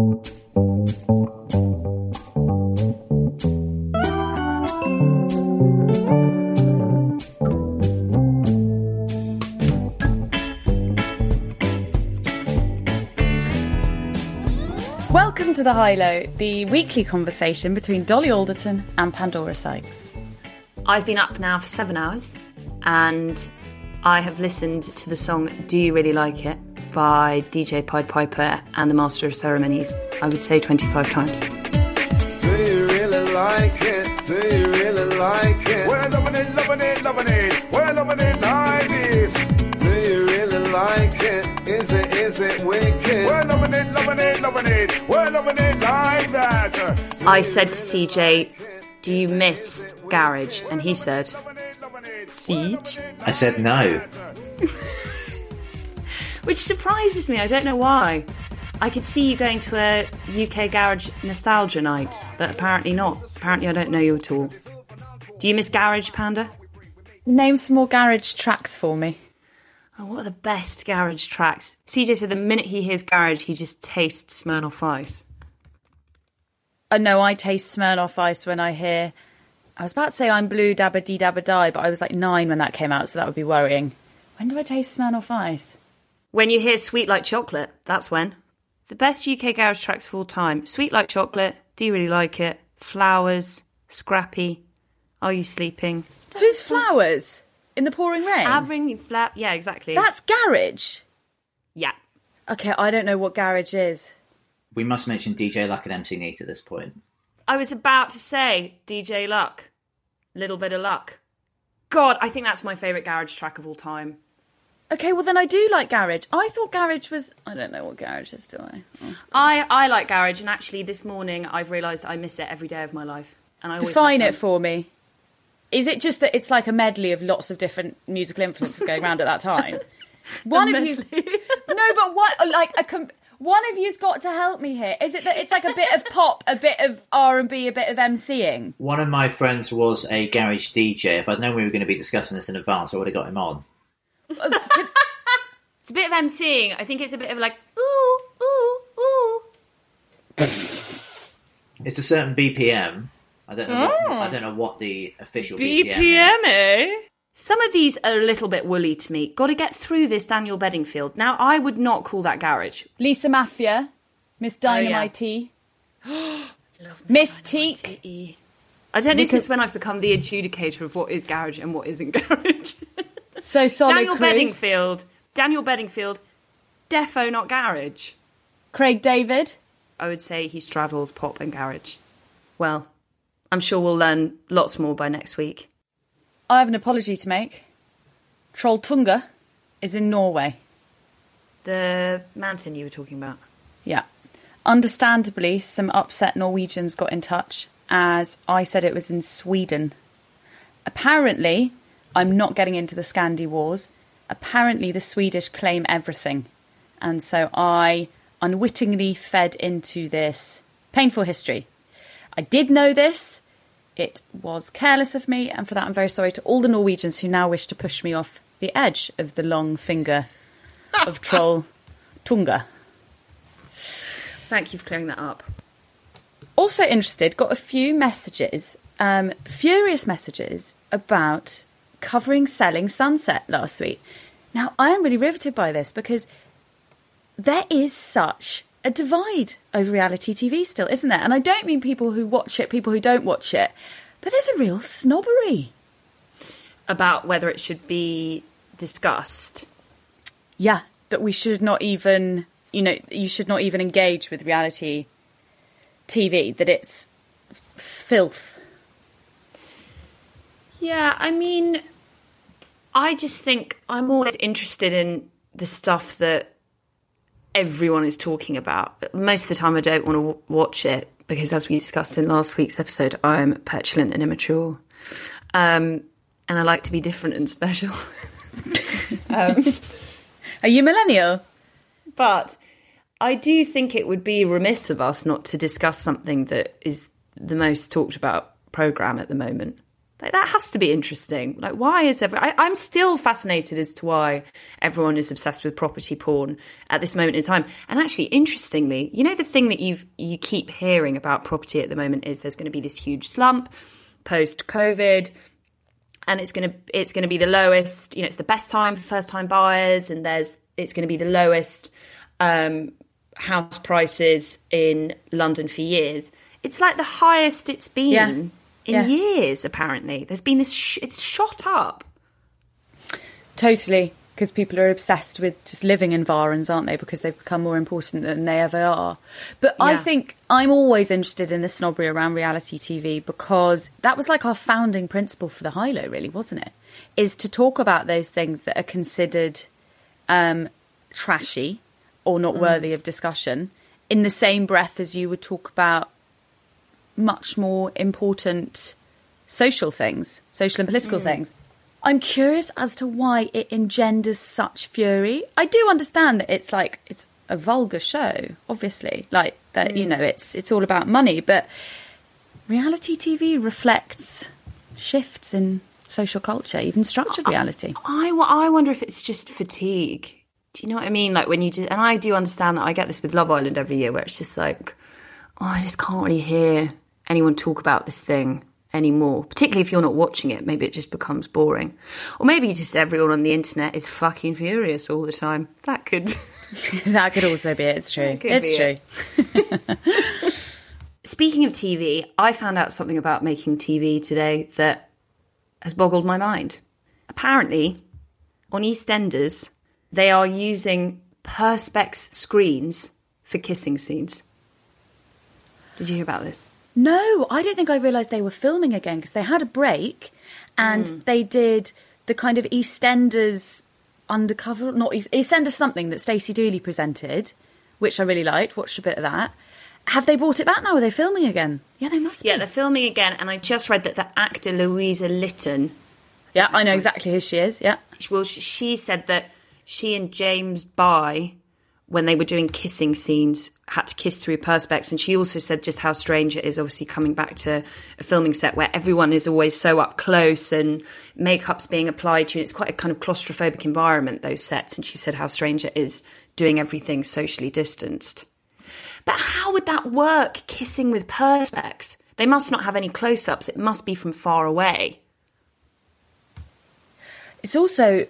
Welcome to the High Low, the weekly conversation between Dolly Alderton and Pandora Sykes. I've been up now for seven hours and I have listened to the song Do You Really Like It by DJ Pied Piper and the Master of Ceremonies, I would say 25 times. Do you really like it? Do you really like it? We're loving it, loving it, loving it. We're loving it like this. Do you really like it? Is it, is it wicked? We're loving it, loving it, loving it. We're loving it like that. Do I said to CJ, like? Do you miss Garage? And he said, Loving it, loving it. Siege? I said no. Which surprises me, I don't know why. I could see you going to a UK Garage nostalgia night, but apparently not. Apparently, I don't know you at all. Do you miss Garage, Panda? Name some more garage tracks for me. Oh, what are the best garage tracks? CJ said the minute he hears garage, he just tastes Smirnoff Ice. Uh, I know I taste Smirnoff Ice when I hear. I was about to say I'm blue, dabba dee dabba die, but I was like nine when that came out, so that would be worrying. When do I taste Smirnoff Ice? When you hear Sweet Like Chocolate, that's when. The best UK garage tracks of all time Sweet Like Chocolate, Do You Really Like It? Flowers, Scrappy, Are You Sleeping? Who's Flowers? In the pouring rain? Having flat. Yeah, exactly. That's garage. yeah. Okay, I don't know what garage is. We must mention DJ Luck and MC Neat at this point. I was about to say DJ Luck. Little bit of luck. God, I think that's my favourite garage track of all time. Okay, well then I do like garage. I thought garage was. I don't know what garage is, do I? Oh. I, I like garage, and actually, this morning I've realised I miss it every day of my life. And I Define it for me. Is it just that it's like a medley of lots of different musical influences going around at that time? One of you, no, but what like a com- one of you's got to help me here. Is it that it's like a bit of pop, a bit of R and B, a bit of MCing? One of my friends was a garage DJ. If I'd known we were going to be discussing this in advance, I would have got him on. It's a bit of emceeing. I think it's a bit of like ooh ooh ooh. It's a certain BPM. I don't know. What, I don't know what the official BPM. is. BPM, eh? Some of these are a little bit woolly to me. Got to get through this Daniel Bedingfield. Now, I would not call that garage. Lisa Maffia, Miss Dynamite, Miss Teak. I don't know since when I've become the adjudicator of what is garage and what isn't garage. So solid Daniel crew. Bedingfield. Daniel Bedingfield. Defo not garage. Craig David. I would say he straddles pop and garage. Well, I'm sure we'll learn lots more by next week. I have an apology to make. Trolltunga is in Norway. The mountain you were talking about. Yeah. Understandably, some upset Norwegians got in touch as I said it was in Sweden. Apparently, I'm not getting into the Scandi wars. Apparently, the Swedish claim everything. And so I unwittingly fed into this painful history. I did know this. It was careless of me, and for that, I'm very sorry to all the Norwegians who now wish to push me off the edge of the long finger of Troll Tunga. Thank you for clearing that up. also interested got a few messages um, furious messages about covering selling sunset last week. Now i am really riveted by this because there is such a divide over reality tv still isn't there? And i don't mean people who watch it people who don't watch it but there's a real snobbery About whether it should be discussed. yeah that we should not even you know you should not even engage with reality tv that it's f- filth. Yeah, I mean, I just think I'm always interested in the stuff that everyone is talking about. But most of the time, I don't want to w- watch it because, as we discussed in last week's episode, I'm petulant and immature. Um, and I like to be different and special. are you millennial But I do think it would be remiss of us not to discuss something that is the most talked about program at the moment Like that has to be interesting. Like, why is every? I, I'm still fascinated as to why everyone is obsessed with property porn at this moment in time. And actually, interestingly, you know, the thing that you've you keep hearing about property at the moment is there's going to be this huge slump post COVID, and it's going to it's going to be the lowest. You know, it's the best time for first time buyers, and there's it's going to be the lowest um, house prices in London for years. It's like the highest it's been. In Yeah. years. Apparently, there's been this. Sh- it's shot up. Totally, because people are obsessed with just living in Varans, aren't they? Because they've become more important than they ever are. But I think I'm always interested in the snobbery around reality TV because that was like our founding principle for the High Low, really, wasn't it? Is to talk about those things that are considered um, trashy or not worthy of discussion in the same breath as you would talk about much more important social things, social and political mm. things. I'm curious as to why it engenders such fury. I do understand that it's like it's a vulgar show, obviously, like that. You mm. know, it's it's all about money, but reality TV reflects shifts in social culture, even structured reality. I, wo- I wonder if it's just fatigue. Do you know what I mean? Like when you do, and I do understand that I get this with Love Island every year, where it's just like, oh, I just can't really hear anyone talk about this thing anymore. Particularly if you're not watching it, maybe it just becomes boring, or maybe just everyone on the internet is fucking furious all the time. That could. that could also be it. It's true. It's true. it. Speaking of TV, I found out something about making TV today that has boggled my mind. Apparently, on EastEnders, they are using Perspex screens for kissing scenes. Did you hear about this? No, I don't think I realised they were filming again because they had a break and Mm. they did the kind of EastEnders undercover, not East, EastEnders something that Stacey Dooley presented, which I really liked. Watched a bit of that. Have they brought it back now? Are they filming again? Yeah, they must Yeah, be. they're filming again, and I just read that the actor Louisa Lytton, yeah, I know exactly who she is. Yeah. well, she said that she and James Bye, when they were doing kissing scenes, had to kiss through perspex. And she also said just how strange it is, obviously coming back to a filming set where everyone is always so up close and makeup's being applied to you. It's quite a kind of claustrophobic environment, those sets. And she said how strange it is doing everything socially distanced. But how would that work, kissing with perspex? They must not have any close ups. It must be from far away. It's also,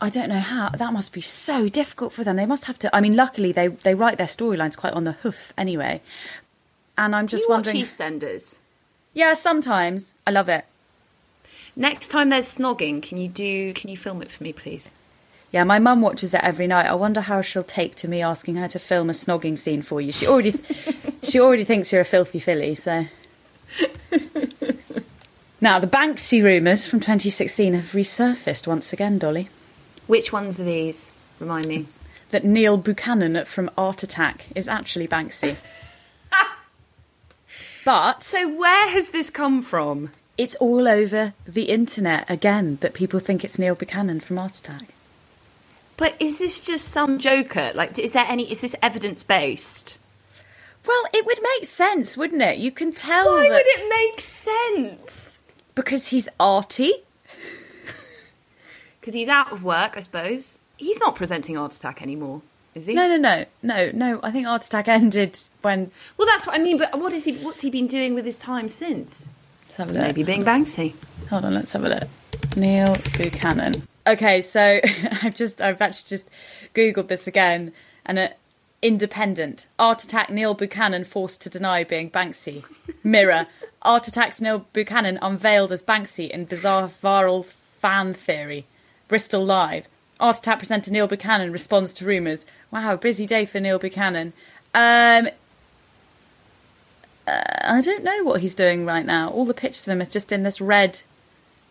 I don't know how that must be so difficult for them. They must have to. I mean, luckily they they write their storylines quite on the hoof anyway. And I'm Do just you wondering. watch EastEnders? Yeah, sometimes I love it. Next time there's snogging, can you do? Can you film it for me, please? Yeah, my mum watches it every night. I wonder how she'll take to me asking her to film a snogging scene for you. She already, she already thinks you're a filthy filly. So, now the Banksy rumours from 2016 have resurfaced once again, Dolly. Which ones are these? Remind me. That Neil Buchanan from Art Attack is actually Banksy. but So where has this come from? it's all over the internet again that people think it's Neil Buchanan from Art Attack. But is this just some joker? Like, is there any? Is this evidence based? Well, it would make sense, wouldn't it? You can tell Why that would it make sense? because he's arty. Because he's out of work, I suppose. He's not presenting Art Attack anymore, is he? No, no, no, no, no. I think Art Attack ended when. Well, that's what I mean. But what is he? What's he been doing with his time since? Let's have a look. Maybe being Banksy. Hold on, let's have a look. Neil Buchanan. Okay, so I've just, I've actually just googled this again, and uh, independent Art Attack Neil Buchanan forced to deny being Banksy. Mirror Art Attack's Neil Buchanan unveiled as Banksy in bizarre viral fan theory. Bristol Live. Art Attack presenter Neil Buchanan responds to rumours. Wow, a busy day for Neil Buchanan. Um, uh, I don't know what he's doing right now. All the pictures of him are just in this red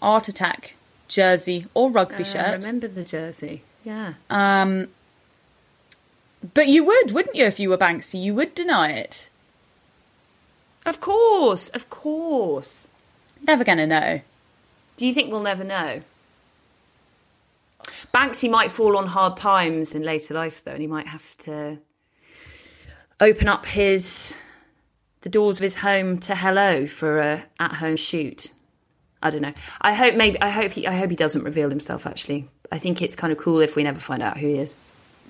Art Attack jersey or rugby I shirt. remember the jersey. Yeah. Um, but you would, wouldn't you, if you were Banksy? You would deny it. Of course, of course. Never gonna know. Do you think we'll never know? Banksy might fall on hard times in later life, though, and he might have to open up his the doors of his home to hello for a at home shoot. I don't know. I hope maybe I hope he I hope he doesn't reveal himself. Actually, I think it's kind of cool if we never find out who he is.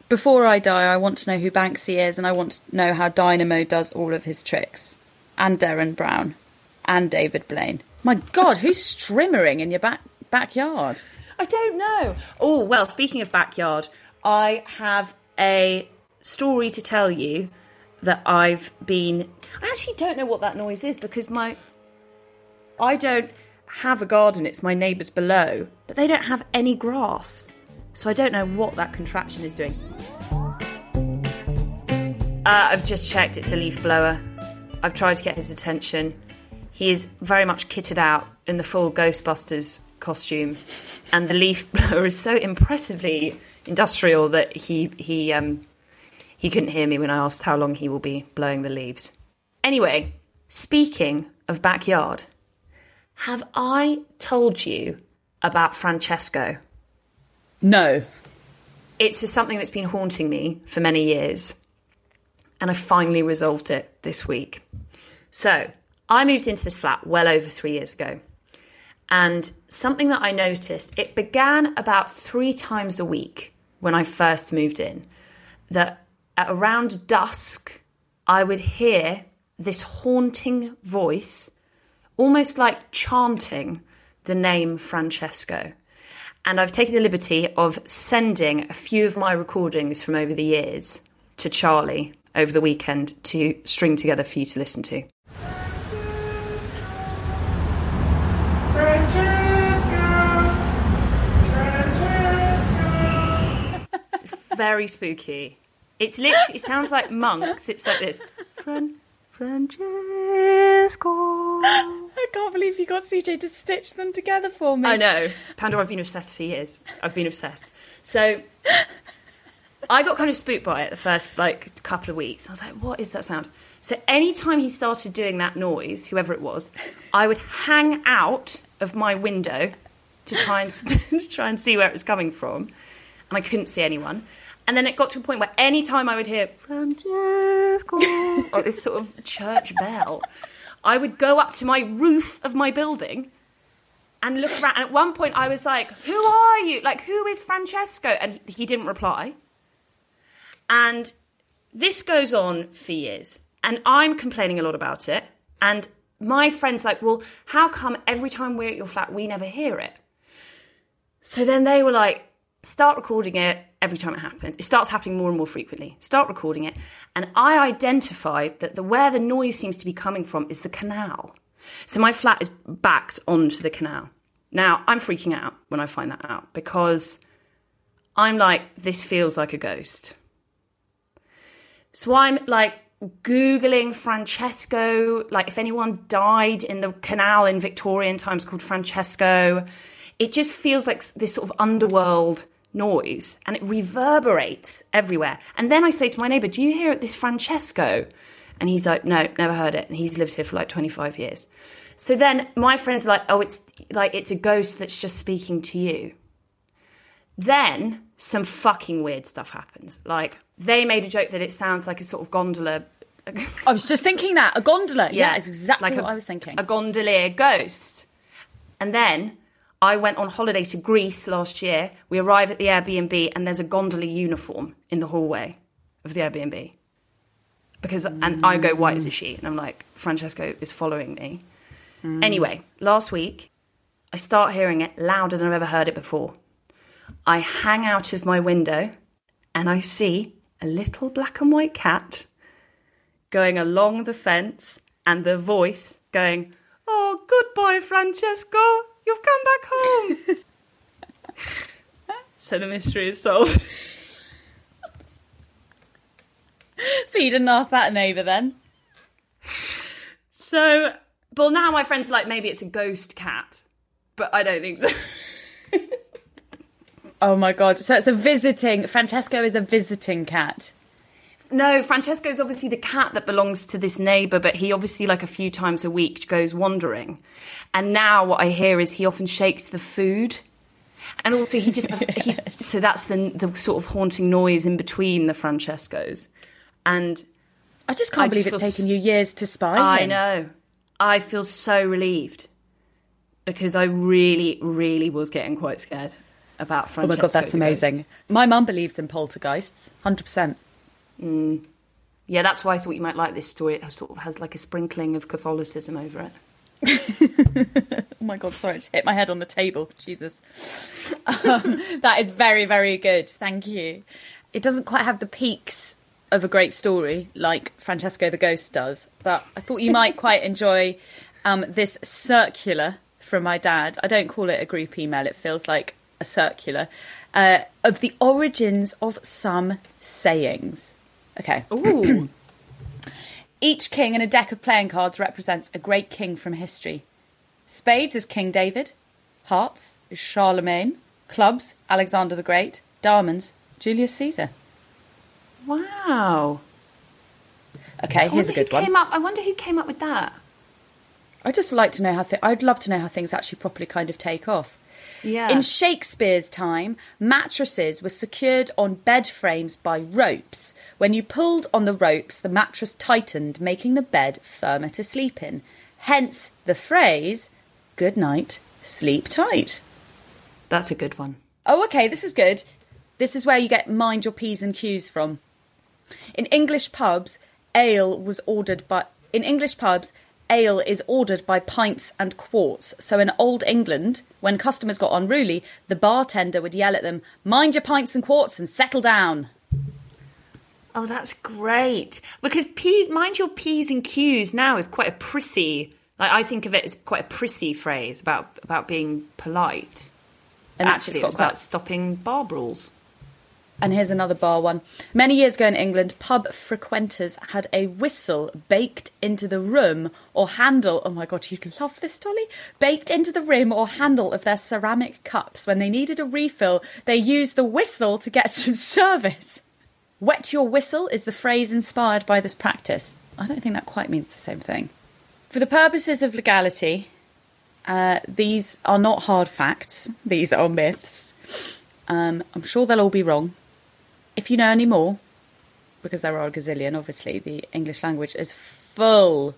Before I die, I want to know who Banksy is, and I want to know how Dynamo does all of his tricks, and Derren Brown, and David Blaine. My God, who's strimmering in your back backyard? I don't know. Oh well, speaking of backyard, I have a story to tell you that I've been. I actually don't know what that noise is because my. I don't have a garden, it's my neighbours below, but they don't have any grass. So I don't know what that contraption is doing. Uh, I've just checked, it's a leaf blower. I've tried to get his attention. He is very much kitted out in the full Ghostbusters costume, and the leaf blower is so impressively industrial that he he um, he couldn't hear me when I asked how long he will be blowing the leaves. Anyway, speaking of backyard, have I told you about Francesco? No. It's just something that's been haunting me for many years, and I finally resolved it this week. So, I moved into this flat well over three years ago, and something that I noticed, it began about three times a week when I first moved in, that at around dusk, I would hear this haunting voice, almost like chanting the name Francesco. And I've taken the liberty of sending a few of my recordings from over the years to Charlie over the weekend to string together for you to listen to. Very spooky. It's literally, it sounds like monks. It's like this. Fran- Francesco. I can't believe you got CJ to stitch them together for me. I know. Pandora, I've been obsessed for years. I've been obsessed. So I got kind of spooked by it the first like couple of weeks. I was like, what is that sound? So anytime he started doing that noise, whoever it was, I would hang out of my window to try and to try and see where it was coming from, and I couldn't see anyone. And then it got to a point where any time I would hear Francesco or this sort of church bell, I would go up to my roof of my building and look around. And at one point, I was like, "Who are you? Like, who is Francesco?" And he didn't reply. And this goes on for years, and I'm complaining a lot about it. And my friends like, "Well, how come every time we're at your flat, we never hear it?" So then they were like, "Start recording it." Every time it happens, it starts happening more and more frequently. Start recording it, and I identified that the where the noise seems to be coming from is the canal. So my flat is backs onto the canal. Now, I'm freaking out when I find that out because I'm like, this feels like a ghost. So I'm like Googling Francesco, like if anyone died in the canal in Victorian times called Francesco. It just feels like this sort of underworld noise and it reverberates everywhere. And then I say to my neighbour, Do you hear this Francesco? And he's like, No, never heard it. And he's lived here for like 25 years. So then my friends are like, Oh, it's like it's a ghost that's just speaking to you. Then some fucking weird stuff happens. Like they made a joke that it sounds like a sort of gondola. I was just thinking that. A gondola. Yeah, Yeah, it's exactly like what a- I was thinking. A gondolier ghost. And then I went on holiday to Greece last year. We arrive at the Airbnb and there's a gondola uniform in the hallway of the Airbnb. Because and I go, why is it she? And I'm like, Francesco is following me. Mm. Anyway, last week I start hearing it louder than I've ever heard it before. I hang out of my window and I see a little black and white cat going along the fence and the voice going, Oh, goodbye, Francesco. You've come back home. so the mystery is solved. so you didn't ask that neighbour then? So, well, now my friends are like, maybe it's a ghost cat. But I don't think so. Oh my god! So it's a visiting. Francesco is a visiting cat no, Francesco's obviously the cat that belongs to this neighbor, but he obviously, like a few times a week, goes wandering. And now what I hear is he often shakes the food. And also, he just, yes. he, so that's the, the sort of haunting noise in between the Francescos. And I just can't I believe just it's taken you years to spy. I him. know. I feel so relieved because I really, really was getting quite scared about Francesco. Oh my God, that's amazing. My mum believes in poltergeists, 100%. Mm. Yeah, that's why I thought you might like this story. It sort of has like a sprinkling of Catholicism over it. oh my god, sorry, I just hit my head on the table. Jesus. Um, that is very, very good. Thank you. It doesn't quite have the peaks of a great story like Francesco the Ghost does, but I thought you might quite enjoy um, this circular from my dad. I don't call it a group email, it feels like a circular uh, of the origins of some sayings. Okay. Ooh. Each king in a deck of playing cards represents a great king from history. Spades is King David, hearts is Charlemagne, clubs Alexander the Great, diamonds Julius Caesar. wow. Okay, here's a good one. Came up, I wonder who came up with that. I just like to know how th- I'd love to know how things actually properly kind of take off. Yeah. In Shakespeare's time, mattresses were secured on bed frames by ropes. When you pulled on the ropes, the mattress tightened, making the bed firmer to sleep in. Hence the phrase, good night, sleep tight. that's a good one. Oh, okay, this is good. This is where you get mind your P's and Q's from. In English pubs, ale was ordered by. In English pubs, ale is ordered by pints and quarts. So in Old England, when customers got unruly, the bartender would yell at them, Mind your pints and quarts and settle down. Oh, that's great. Because P's, mind your P's and Q's now is quite a prissy. Like I think of it as quite a prissy phrase about about being polite. And Actually, it's it was quite- about stopping bar brawls. And here's another bar one. Many years ago in England, pub frequenters had a whistle baked into the rim or handle. Oh my god, you'd love this, Dolly. Baked into the rim or handle of their ceramic cups. When they needed a refill, they used the whistle to get some service. Wet your whistle is the phrase inspired by this practice. I don't think that quite means the same thing. For the purposes of legality, uh, these are not hard facts, these are myths. Um, I'm sure they'll all be wrong. If you know any more, because there are a gazillion, obviously, the English language is full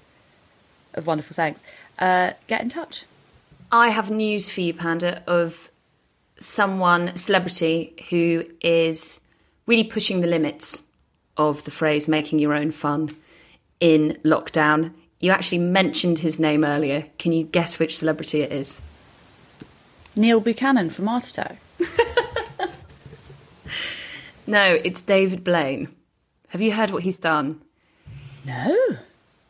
of wonderful sayings, uh, get in touch. I have news for you, Panda, of someone, a celebrity, who is really pushing the limits of the phrase making your own fun in lockdown. You actually mentioned his name earlier. Can you guess which celebrity it is? Neil Buchanan from Art Attack. No, it's David Blaine. Have you heard what he's done? No.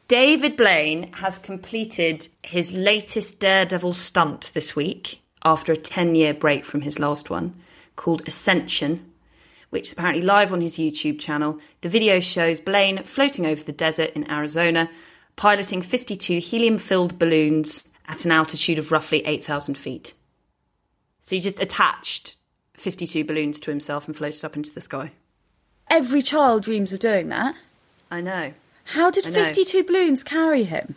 David Blaine has completed his latest Daredevil stunt this week after a 10 year break from his last one called Ascension, which is apparently live on his YouTube channel. The video shows Blaine floating over the desert in Arizona, piloting 52 helium filled balloons at an altitude of roughly 8,000 feet. So he just attached 52 balloons to himself and floated up into the sky. Every child dreams of doing that. I know. How did know. 52 balloons carry him?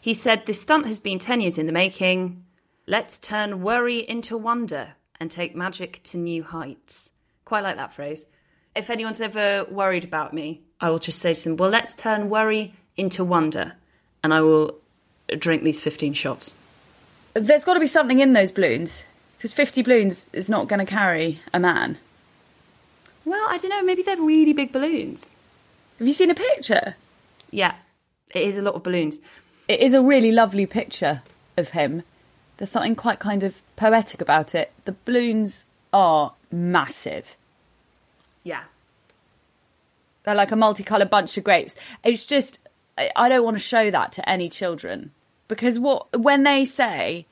He said, This stunt has been 10 years in the making. Let's turn worry into wonder and take magic to new heights. Quite like that phrase. If anyone's ever worried about me, I will just say to them, Well, let's turn worry into wonder. And I will drink these 15 shots. There's got to be something in those balloons, because 50 balloons is not going to carry a man. Well, I don't know, maybe they're really big balloons. Have you seen a picture? Yeah, it is a lot of balloons. It is a really lovely picture of him. There's something quite kind of poetic about it. The balloons are massive. Yeah. They're like a multicoloured bunch of grapes. It's just, I I don't want to show that to any children because what when they say,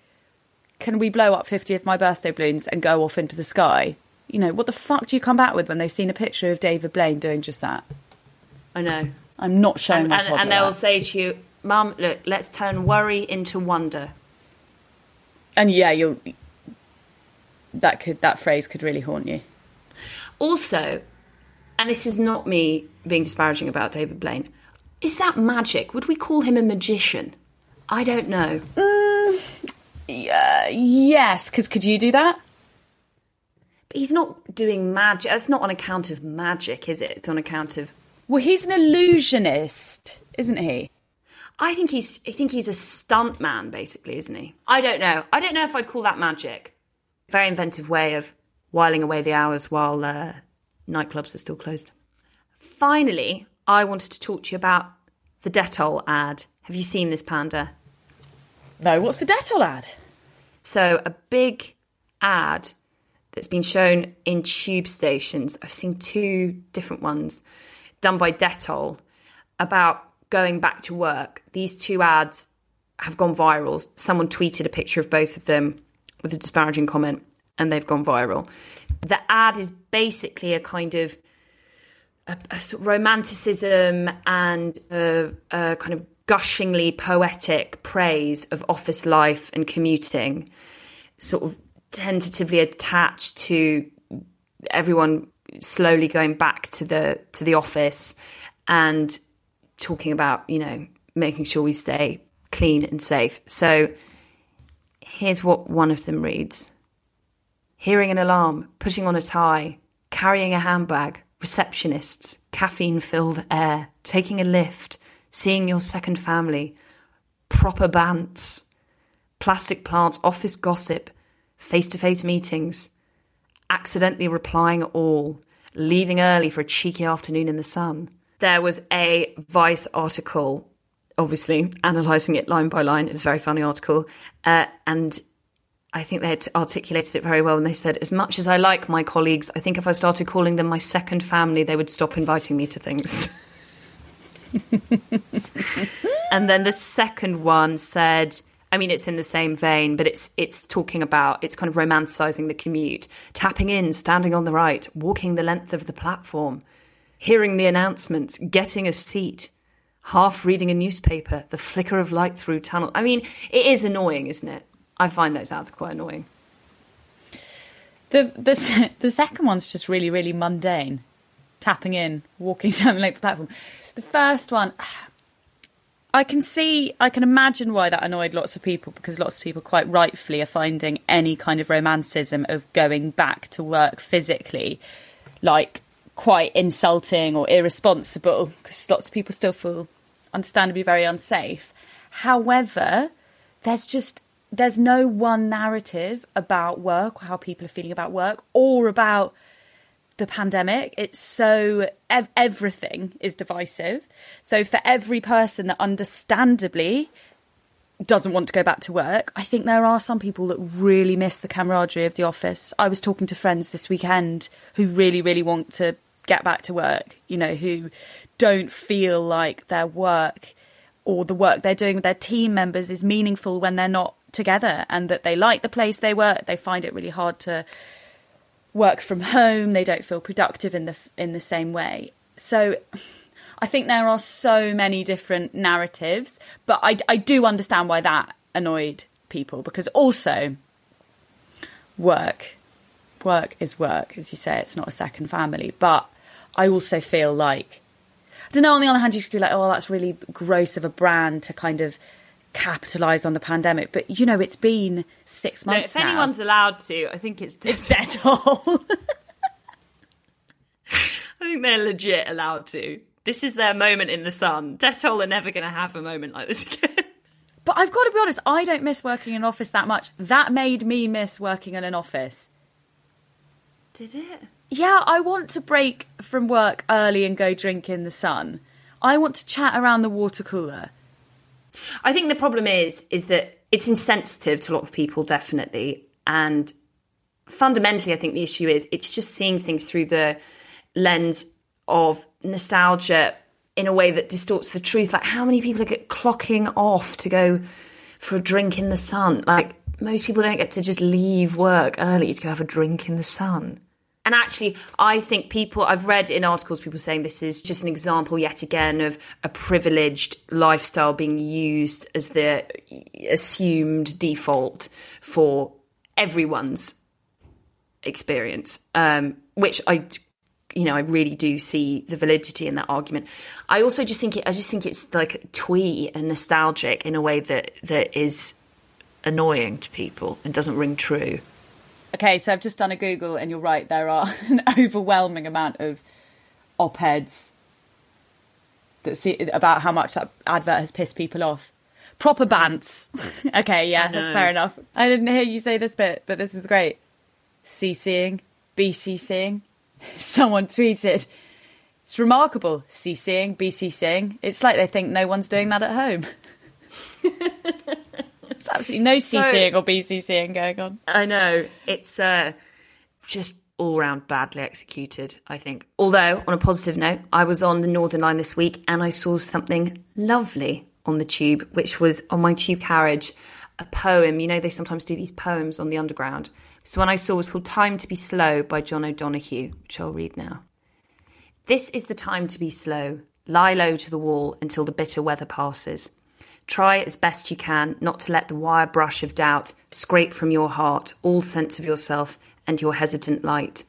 "Can we blow up fifty of my birthday balloons and go off into the sky?" You know, what the fuck do you come back with when they've seen a picture of David Blaine doing just that? I know. I'm not showing And, my and, and they'll that. say to you, Mum, look, let's turn worry into wonder. And yeah, you'll. That could that phrase could really haunt you. Also, and this is not me being disparaging about David Blaine, is that magic? Would we call him a magician? I don't know. Mm, Uh, yes, because could you do that? But he's not doing magic. It's not on account of magic, is it? It's on account of. Well, he's an illusionist, isn't he? I think he's I think he's a stunt man, basically, isn't he? I don't know. I don't know if I'd call that magic. Very inventive way of whiling away the hours while uh, nightclubs are still closed. Finally, I wanted to talk to you about the Dettol ad. Have you seen this panda? No, what's the Dettol ad? So a big ad that's been shown in tube stations. I've seen two different ones done by Dettol about going back to work. These two ads have gone viral. Someone tweeted a picture of both of them with a disparaging comment, and they've gone viral. The ad is basically a kind of a, a sort of romanticism and a, a kind of gushingly poetic praise of office life and commuting, sort of tentatively attached to everyone slowly going back to the to the office and talking about you know making sure we stay clean and safe. So here's what one of them reads: hearing an alarm, putting on a tie, carrying a handbag, receptionists, caffeine filled air, taking a lift, seeing your second family, proper bants, plastic plants, office gossip, face to face meetings, accidentally replying all, leaving early for a cheeky afternoon in the sun. There was a Vice article, obviously analysing it line by line. It was a very funny article. Uh, and I think they had articulated it very well when they said, as much as I like my colleagues, I think if I started calling them my second family, they would stop inviting me to things. and then the second one said, I mean, it's in the same vein, but it's it's talking about it's kind of romanticizing the commute, tapping in, standing on the right, walking the length of the platform, hearing the announcements, getting a seat, half reading a newspaper, the flicker of light through tunnel. I mean, it is annoying, isn't it? I find those ads quite annoying. The the the second one's just really really mundane. Tapping in, walking down the length of the platform. The first one, I can see, I can imagine why that annoyed lots of people because lots of people quite rightfully are finding any kind of romanticism of going back to work physically like quite insulting or irresponsible because lots of people still feel understandably very unsafe. However, there's just there's no one narrative about work, or how people are feeling about work, or about the pandemic. It's so ev- everything is divisive. So for every person that understandably doesn't want to go back to work, I think there are some people that really miss the camaraderie of the office. I was talking to friends this weekend who really, really want to get back to work, you know, who don't feel like their work or the work they're doing with their team members is meaningful when they're not together and that they like the place they work. They find it really hard to work from home. They don't feel productive in the in the same way. So I think there are so many different narratives, but I, I do understand why that annoyed people because also work work is work as you say it's not a second family but I also feel like I don't know on the other hand you could be like oh that's really gross of a brand to kind of capitalize on the pandemic but you know it's been 6 No, months if now. anyone's allowed to, I think it's it's Dettol I think they're legit allowed to. This is their moment in the sun. Dettol are never going to have a moment like this again. But I've got to be honest, I don't miss working in an office that much. That made me miss working in an office. Did it? Yeah, I want to break from work early and go drink in the sun. I want to chat around the water cooler. I think the problem is is that it's insensitive to a lot of people, definitely, and fundamentally, I think the issue is it's just seeing things through the lens of nostalgia in a way that distorts the truth. Like, how many people get clocking off to go for a drink in the sun? Like, most people don't get to just leave work early to go have a drink in the sun. And actually, I think people, I've read in articles people saying this is just an example yet again of a privileged lifestyle being used as the assumed default for everyone's experience, um, which I, you know, I really do see the validity in that argument. I also just think it, I just think it's like twee and nostalgic in a way that that is annoying to people and doesn't ring true. Okay, so I've just done a Google, and you're right, there are an overwhelming amount of op eds that see, about how much that advert has pissed people off. Proper bants. okay, yeah, that's fair enough. I didn't hear you say this bit, but this is great. CCing, BCCing. Someone tweeted, it's remarkable. CCing, BCCing. It's like they think no one's doing that at home. There's absolutely no So- CCing or BCCing going on. I know it's uh, just all round badly executed. I think. Although on a positive note, I was on the Northern Line this week and I saw something lovely on the tube, which was on my tube carriage, a poem. You know, they sometimes do these poems on the underground. So one I saw was called "Time to Be Slow" by John O'Donohue, which I'll read now. This is the time to be slow. Lie low to the wall until the bitter weather passes. Try as best you can not to let the wire brush of doubt scrape from your heart all sense of yourself and your hesitant light.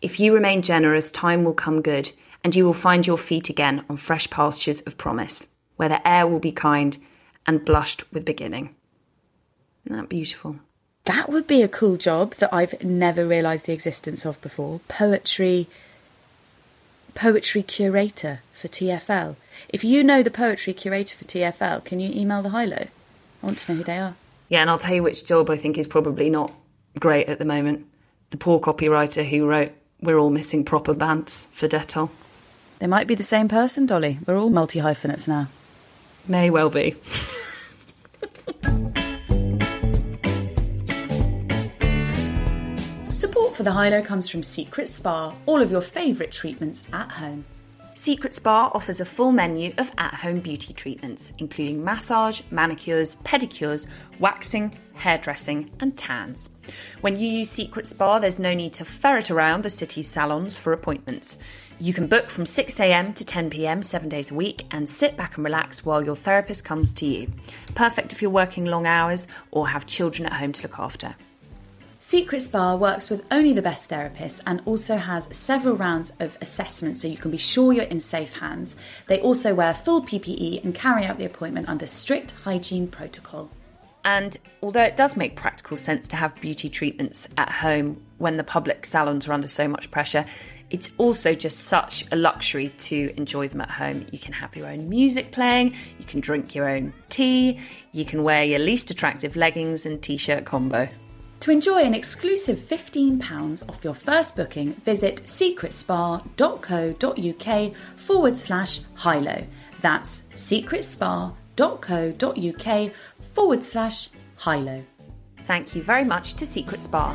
If you remain generous, time will come good, and you will find your feet again on fresh pastures of promise, where the air will be kind and blushed with beginning. Isn't that beautiful? That would be a cool job that I've never realised the existence of before. Poetry poetry curator for TFL. If you know the poetry curator for TFL, can you email the High Low? I want to know who they are. Yeah, and I'll tell you which job I think is probably not great at the moment. The poor copywriter who wrote We're all missing proper bants for Dettol. They might be the same person, Dolly. We're all multi hyphenates now. May well be. Support for the High Low comes from Secret Spa, all of your favourite treatments at home. Secret Spa offers a full menu of at home beauty treatments, including massage, manicures, pedicures, waxing, hairdressing, and tans. When you use Secret Spa, there's no need to ferret around the city's salons for appointments. You can book from 6am to 10pm seven days a week and sit back and relax while your therapist comes to you. Perfect if you're working long hours or have children at home to look after. Secret Spa works with only the best therapists and also has several rounds of assessment so you can be sure you're in safe hands. They also wear full PPE and carry out the appointment under strict hygiene protocol. And although it does make practical sense to have beauty treatments at home when the public salons are under so much pressure, it's also just such a luxury to enjoy them at home. You can have your own music playing, you can drink your own tea, you can wear your least attractive leggings and t shirt combo. To enjoy an exclusive £15 off your first booking, visit secretspa.co.uk forward slash hilo. That's secretspa.co.uk forward slash hilo. Thank you very much to Secret Spa.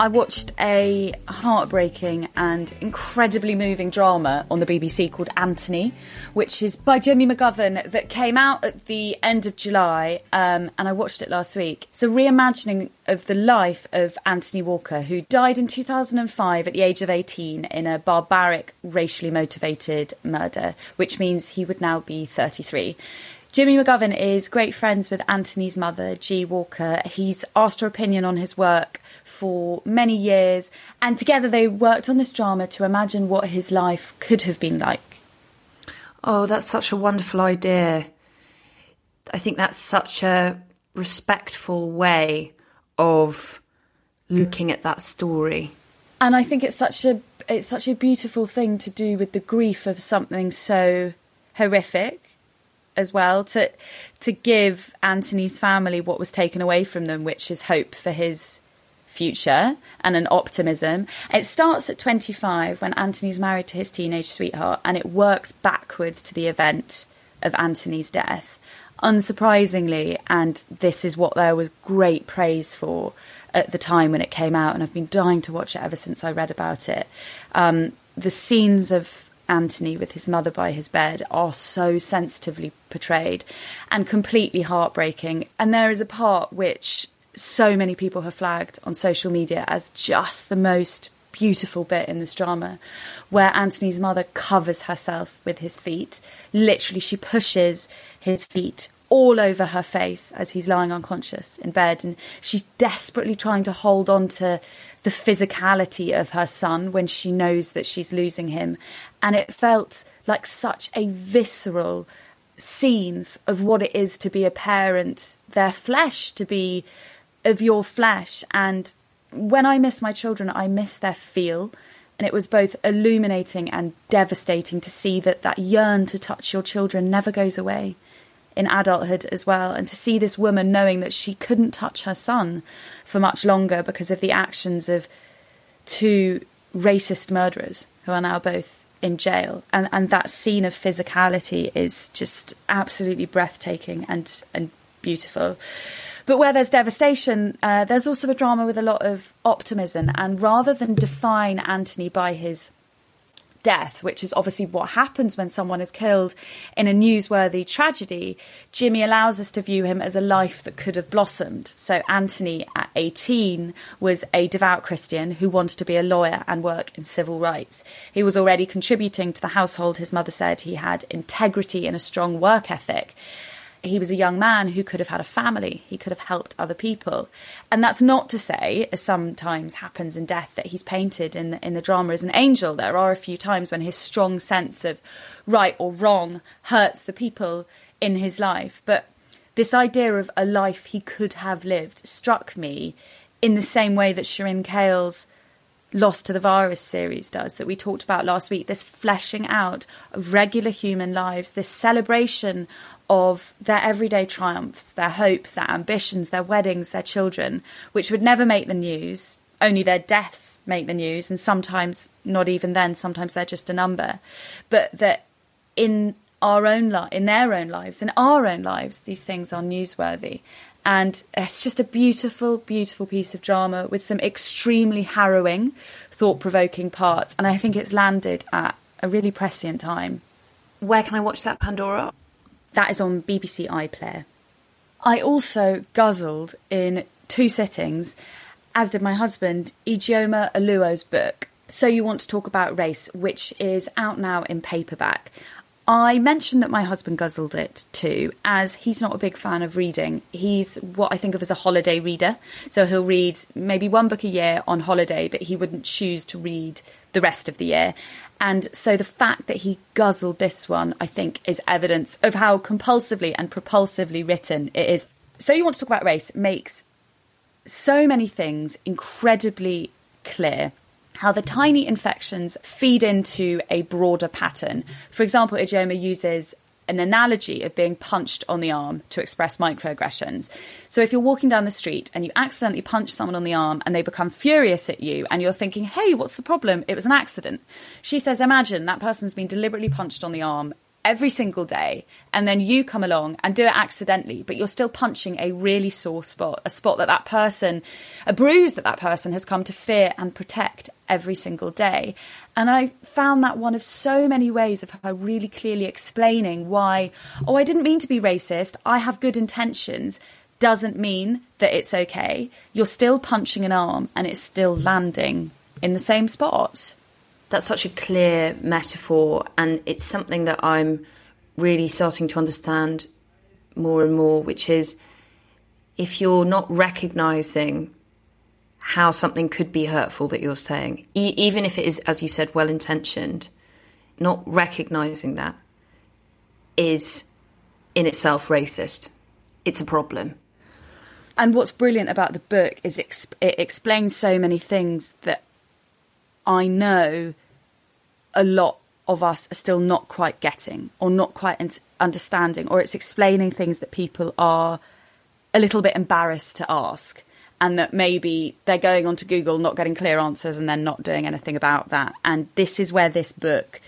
I watched a heartbreaking and incredibly moving drama on the BBC called Anthony, which is by Jimmy McGovern that came out at the end of July, um, and I watched it last week. It's a reimagining of the life of Anthony Walker, who died in 2005 at the age of 18 in a barbaric, racially motivated murder, which means he would now be 33. Jimmy McGovern is great friends with Anthony's mother, Gee Walker. He's asked her opinion on his work for many years, and together they worked on this drama to imagine what his life could have been like. Oh, that's such a wonderful idea. I think that's such a respectful way of looking at that story. And I think it's such a it's such a beautiful thing to do with the grief of something so horrific as well to to give Anthony's family what was taken away from them, which is hope for his future and an optimism. It starts at 25 when Anthony's married to his teenage sweetheart and it works backwards to the event of Anthony's death. unsurprisingly, and this is what there was great praise for at the time when it came out, and I've been dying to watch it ever since I read about it. Um, the scenes of Anthony with his mother by his bed are so sensitively portrayed and completely heartbreaking. And there is a part which so many people have flagged on social media as just the most beautiful bit in this drama where Anthony's mother covers herself with his feet. Literally, she pushes his feet all over her face as he's lying unconscious in bed. And she's desperately trying to hold on to the physicality of her son when she knows that she's losing him. And it felt like such a visceral scene of what it is to be a parent, their flesh, to be of your flesh. And when I miss my children, I miss their feel. And it was both illuminating and devastating to see that that yearn to touch your children never goes away in adulthood as well. And to see this woman knowing that she couldn't touch her son for much longer because of the actions of two racist murderers who are now both in jail. And, and that scene of physicality is just absolutely breathtaking and, and beautiful. But where there's devastation, uh, there's also a drama with a lot of optimism. And rather than define Anthony by his death, which is obviously what happens when someone is killed in a newsworthy tragedy, Jimmy allows us to view him as a life that could have blossomed. So, Anthony, at 18, was a devout Christian who wanted to be a lawyer and work in civil rights. He was already contributing to the household. His mother said he had integrity and a strong work ethic he was a young man who could have had a family, he could have helped other people. And that's not to say, as sometimes happens in death, that he's painted in the, in the drama as an angel. There are a few times when his strong sense of right or wrong hurts the people in his life. But this idea of a life he could have lived struck me in the same way that Shirin Kale's Lost to the Virus series does, that we talked about last week. This fleshing out of regular human lives, this celebration of their everyday triumphs, their hopes, their ambitions, their weddings, their children, which would never make the news. Only their deaths make the news, and sometimes not even then. Sometimes they're just a number. But that in our own li- in their own lives, in our own lives, these things are newsworthy. And it's just a beautiful, beautiful piece of drama with some extremely harrowing, thought provoking parts. And I think it's landed at a really prescient time. Where can I watch that, Pandora? That is on BBC iPlayer. I also guzzled in two sittings, as did my husband, Ijeoma Oluo's book, So You Want to Talk About Race, which is out now in paperback. I mentioned that my husband guzzled it too, as he's not a big fan of reading. He's what I think of as a holiday reader. So he'll read maybe one book a year on holiday, but he wouldn't choose to read the rest of the year. And so the fact that he guzzled this one, I think, is evidence of how compulsively and propulsively written it is. So You Want to Talk About Race makes so many things incredibly clear. How the tiny infections feed into a broader pattern. For example, Ijeoma uses an analogy of being punched on the arm to express microaggressions. So if you're walking down the street and you accidentally punch someone on the arm and they become furious at you and you're thinking, hey, what's the problem? It was an accident. She says, imagine that person's been deliberately punched on the arm every single day and then you come along and do it accidentally but you're still punching a really sore spot a spot that that person a bruise that that person has come to fear and protect every single day. And i found that one of so many ways of her really clearly explaining why oh i didn't mean to be racist. I have good intentions doesn't mean that it's okay. You're still punching an arm and it's still landing in the same spot that's such a clear metaphor, and it's something that I'm really starting to understand more and more, which is if you're not recognizing how something could be hurtful that you're saying, e- even if it is, as you said, well intentioned, not recognizing that is in itself racist. It's a problem. And what's brilliant about the book is it explains so many things that I know a lot of us are still not quite getting or not quite understanding, or it's explaining things that people are a little bit embarrassed to ask. And that maybe they're going onto Google, not getting clear answers, and then not doing anything about that. And this is where this book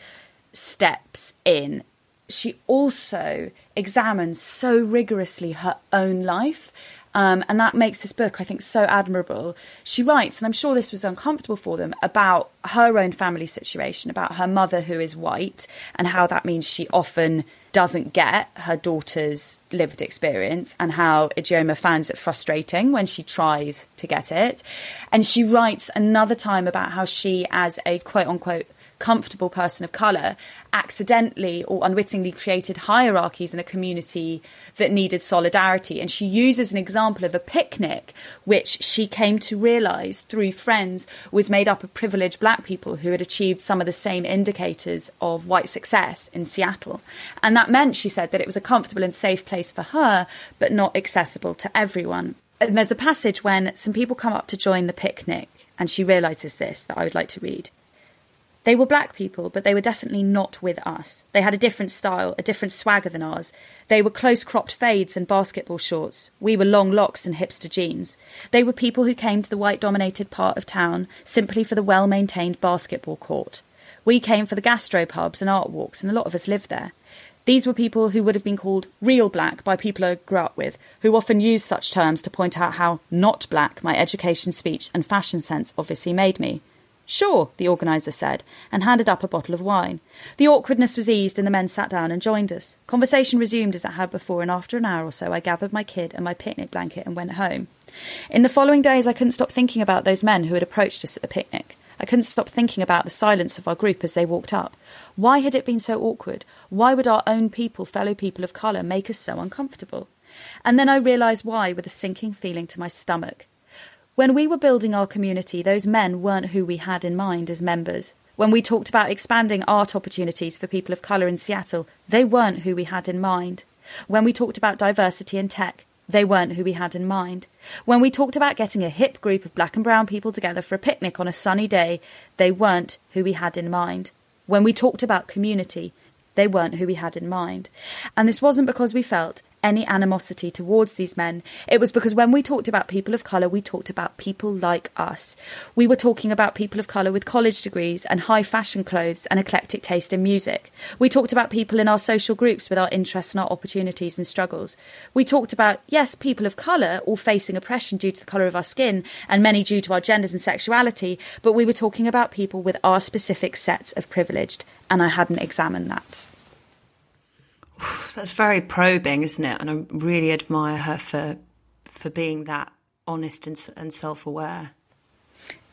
steps in she also examines so rigorously her own life. Um, and that makes this book, I think, so admirable. She writes, and I'm sure this was uncomfortable for them, about her own family situation, about her mother who is white, and how that means she often doesn't get her daughter's lived experience, and how Ijeoma finds it frustrating when she tries to get it. And she writes another time about how she, as a quote unquote comfortable person of colour accidentally or unwittingly created hierarchies in a community that needed solidarity. And she uses an example of a picnic, which she came to realise through friends was made up of privileged black people who had achieved some of the same indicators of white success in Seattle. And that meant, she said, that it was a comfortable and safe place for her, but not accessible to everyone. And there's a passage when some people come up to join the picnic, and she realises this that I would like to read. They were black people, but they were definitely not with us. They had a different style, a different swagger than ours. They were close cropped fades and basketball shorts. We were long locks and hipster jeans. They were people who came to the white dominated part of town simply for the well maintained basketball court. We came for the gastropubs and art walks, and a lot of us lived there. These were people who would have been called real black by people I grew up with, who often used such terms to point out how not black my education, speech, and fashion sense obviously made me. Sure, the organiser said, and handed up a bottle of wine. The awkwardness was eased, and the men sat down and joined us. Conversation resumed as it had before, and after an hour or so, I gathered my kid and my picnic blanket and went home. In the following days, I couldn't stop thinking about those men who had approached us at the picnic. I couldn't stop thinking about the silence of our group as they walked up. Why had it been so awkward? Why would our own people, fellow people of colour, make us so uncomfortable? And then I realised why with a sinking feeling to my stomach. When we were building our community, those men weren't who we had in mind as members. When we talked about expanding art opportunities for people of colour in Seattle, they weren't who we had in mind. When we talked about diversity in tech, they weren't who we had in mind. When we talked about getting a hip group of black and brown people together for a picnic on a sunny day, they weren't who we had in mind. When we talked about community, they weren't who we had in mind. And this wasn't because we felt any animosity towards these men. It was because when we talked about people of colour, we talked about people like us. We were talking about people of colour with college degrees and high fashion clothes and eclectic taste in music. We talked about people in our social groups with our interests and our opportunities and struggles. We talked about, yes, people of colour all facing oppression due to the colour of our skin and many due to our genders and sexuality, but we were talking about people with our specific sets of privileged, and I hadn't examined that. That's very probing, isn't it? And I really admire her for for being that honest and, and self aware.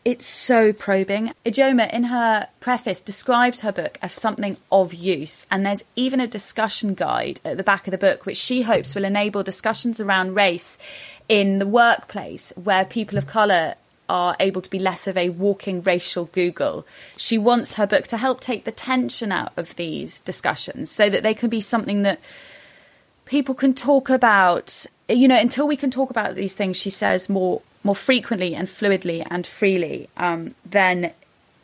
It's so probing. Ijeoma, in her preface, describes her book as something of use, and there's even a discussion guide at the back of the book, which she hopes will enable discussions around race in the workplace where people of colour are able to be less of a walking racial Google. She wants her book to help take the tension out of these discussions so that they can be something that people can talk about. You know, until we can talk about these things, she says more more frequently and fluidly and freely, um, then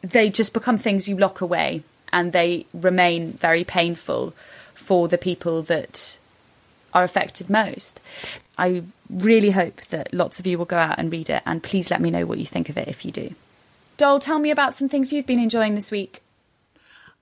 they just become things you lock away and they remain very painful for the people that are affected most. I really hope that lots of you will go out and read it, and please let me know what you think of it if you do. Doll, tell me about some things you've been enjoying this week.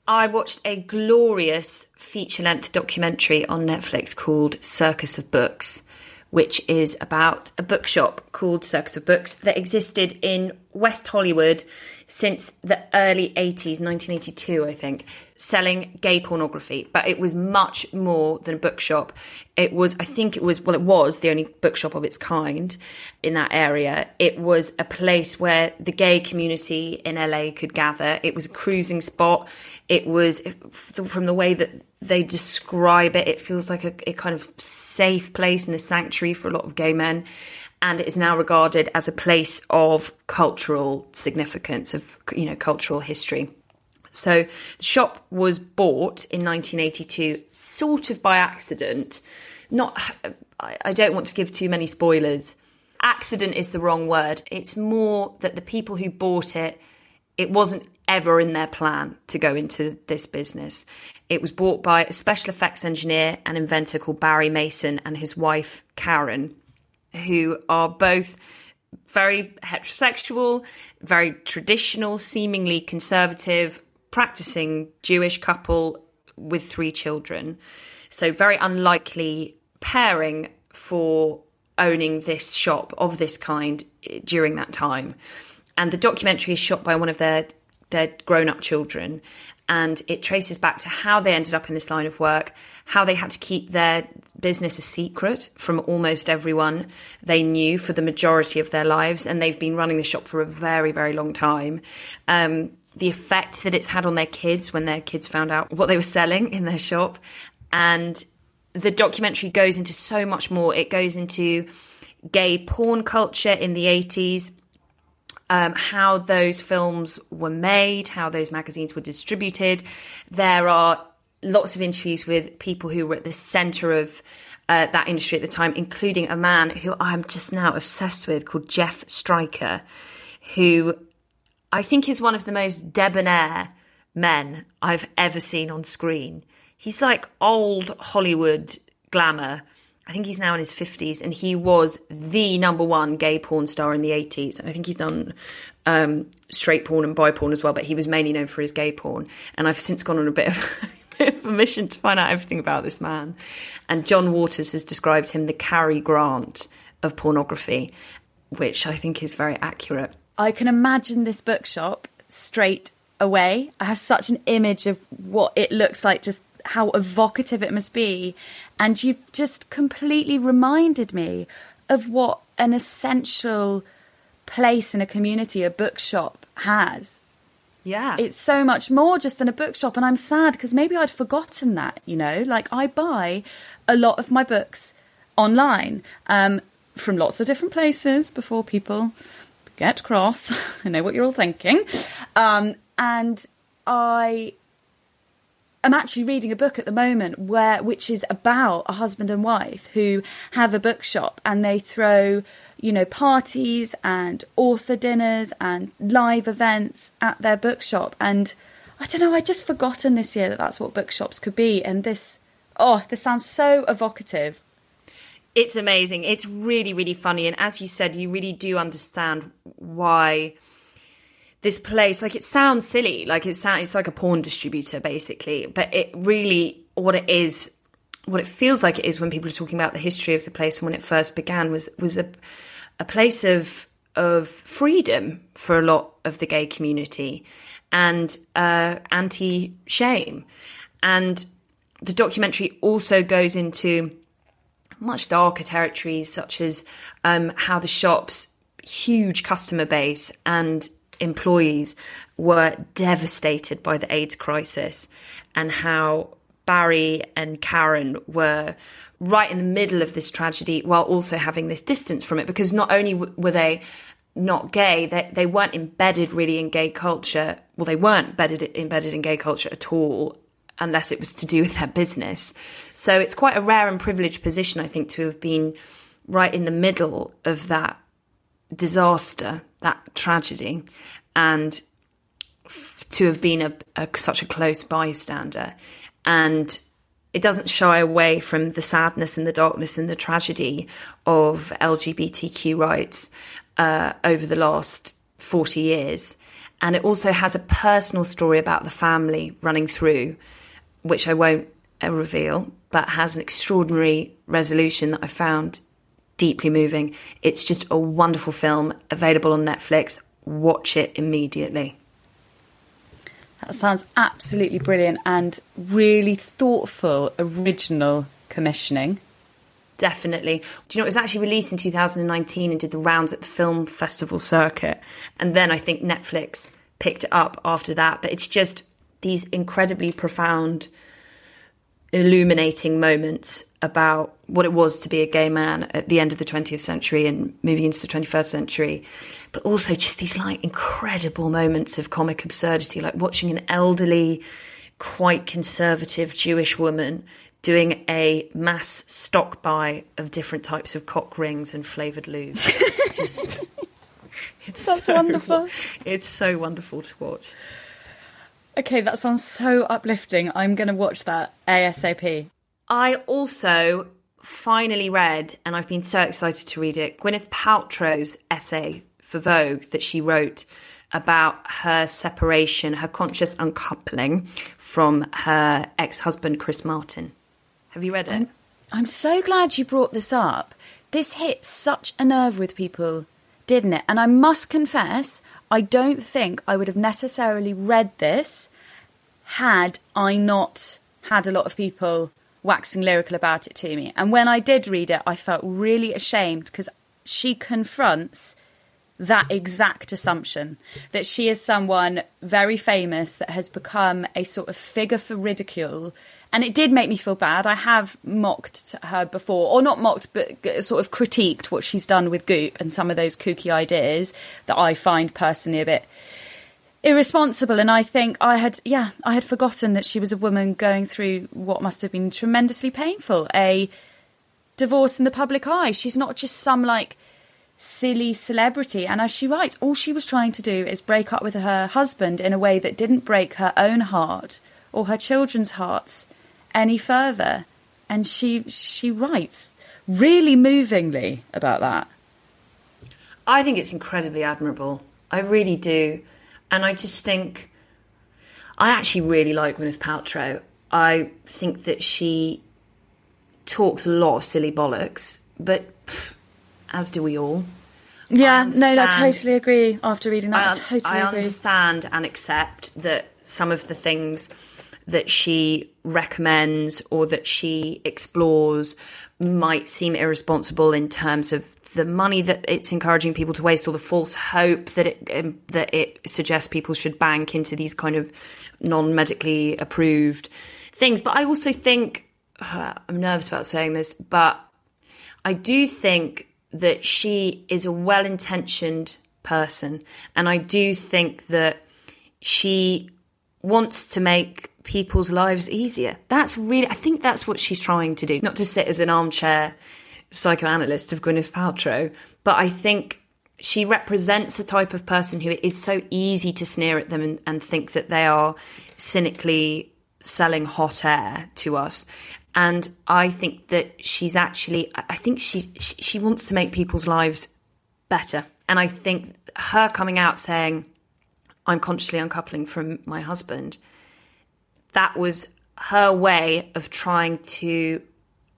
I watched a glorious feature length documentary on Netflix called Circus of Books, which is about a bookshop called Circus of Books that existed in West Hollywood since the early 80s, 1982, I think, selling gay pornography. But it was much more than a bookshop. It was, I think it was, well, it was the only bookshop of its kind in that area. It was a place where the gay community in LA could gather. It was a cruising spot. It was, from the way that they describe it, it feels like a, a kind of safe place and a sanctuary for a lot of gay men and it is now regarded as a place of cultural significance, of you know cultural history. So the shop was bought in 1982, sort of by accident. Not, I don't want to give too many spoilers. Accident is the wrong word. It's more that the people who bought it, it wasn't ever in their plan to go into this business. It was bought by a special effects engineer and inventor called Barry Mason and his wife Karen who are both very heterosexual, very traditional, seemingly conservative, practicing Jewish couple with three children. So, very unlikely pairing for owning this shop of this kind during that time. And the documentary is shot by one of their their grown up children, and it traces back to how they ended up in this line of work, how they had to keep their business a secret from almost everyone they knew for the majority of their lives, and they've been running the shop for a very, very long time. Um, the effect that it's had on their kids when their kids found out what they were selling in their shop, and the documentary goes into so much more. It goes into gay porn culture in the 80s, um, how those films were made, how those magazines were distributed. There are lots of interviews with people who were at the center of uh, that industry at the time, including a man who I'm just now obsessed with called Jeff Stryker, who I think is one of the most debonair men I've ever seen on screen. He's like old Hollywood glamour. I think he's now in his 50s, and he was the number one gay porn star in the 80s. And I think he's done um, straight porn and bi porn as well, but he was mainly known for his gay porn. And I've since gone on a bit of, a mission to find out everything about this man. And John Waters has described him the Cary Grant of pornography, which I think is very accurate. I can imagine this bookshop straight away. I have such an image of what it looks like, just how evocative it must be. And you've just completely reminded me of what an essential place in a community a bookshop has. Yeah. It's so much more just than a bookshop. And I'm sad because maybe I'd forgotten that, you know? Like, I buy a lot of my books online um, from lots of different places before people get cross. I know what you're all thinking. Um, and I am actually reading a book at the moment where which is about a husband and wife who have a bookshop and they throw you know parties and author dinners and live events at their bookshop and I don't know I just forgotten this year that that's what bookshops could be and this oh this sounds so evocative It's amazing. It's really, really funny. And as you said, you really do understand why this place, like it sounds silly, like it sounds, it's like a porn distributor basically, but it really, what it is, what it feels like it is when people are talking about the history of the place and when it first began was, was a, a place of, of freedom for a lot of the gay community and uh, anti shame. And the documentary also goes into much darker territories, such as um, how the shop's huge customer base and employees were devastated by the AIDS crisis, and how Barry and Karen were right in the middle of this tragedy while also having this distance from it because not only were they not gay, they, they weren't embedded really in gay culture. Well, they weren't embedded, embedded in gay culture at all unless it was to do with their business. So it's quite a rare and privileged position, I think, to have been right in the middle of that disaster, that tragedy, and f- to have been a, a, such a close bystander. And it doesn't shy away from the sadness and the darkness and the tragedy of LGBTQ rights uh, over the last 40 years. And it also has a personal story about the family running through, which I won't uh, reveal, but has an extraordinary resolution that I found deeply moving. It's just a wonderful film available on Netflix. Watch it immediately. That sounds absolutely brilliant and really thoughtful, original commissioning. Definitely. Do you know, it was actually released in 2019 and did the rounds at the film festival circuit. And then I think Netflix picked it up after that. But it's just these incredibly profound, illuminating moments about what it was to be a gay man at the end of the 20th century and moving into the 21st century. But also just these like incredible moments of comic absurdity, like watching an elderly, quite conservative Jewish woman doing a mass stock buy of different types of cock rings and flavored lube. It's just it's That's so, wonderful. It's so wonderful to watch. Okay, that sounds so uplifting. I'm going to watch that ASAP. I also finally read, and I've been so excited to read it, Gwyneth Paltrow's essay for Vogue that she wrote about her separation, her conscious uncoupling from her ex husband, Chris Martin. Have you read it? I'm so glad you brought this up. This hits such a nerve with people, didn't it? And I must confess, I don't think I would have necessarily read this had I not had a lot of people waxing lyrical about it to me. And when I did read it, I felt really ashamed because she confronts that exact assumption that she is someone very famous that has become a sort of figure for ridicule. And it did make me feel bad. I have mocked her before, or not mocked, but sort of critiqued what she's done with Goop and some of those kooky ideas that I find personally a bit irresponsible. And I think I had, yeah, I had forgotten that she was a woman going through what must have been tremendously painful a divorce in the public eye. She's not just some like silly celebrity. And as she writes, all she was trying to do is break up with her husband in a way that didn't break her own heart or her children's hearts any further. And she she writes really movingly about that. I think it's incredibly admirable. I really do. And I just think I actually really like Gwyneth Paltrow. I think that she talks a lot of silly bollocks, but pff, as do we all. Yeah, no, I totally agree. After reading that, I, I, totally I agree. understand and accept that some of the things that she recommends or that she explores might seem irresponsible in terms of the money that it's encouraging people to waste or the false hope that it um, that it suggests people should bank into these kind of non-medically approved things but i also think i'm nervous about saying this but I do think that she is a well intentioned person. And I do think that she wants to make people's lives easier. That's really, I think that's what she's trying to do. Not to sit as an armchair psychoanalyst of Gwyneth Paltrow, but I think she represents a type of person who it is so easy to sneer at them and, and think that they are cynically selling hot air to us. And I think that she's actually, I think she, she she wants to make people's lives better. And I think her coming out saying, I'm consciously uncoupling from my husband, that was her way of trying to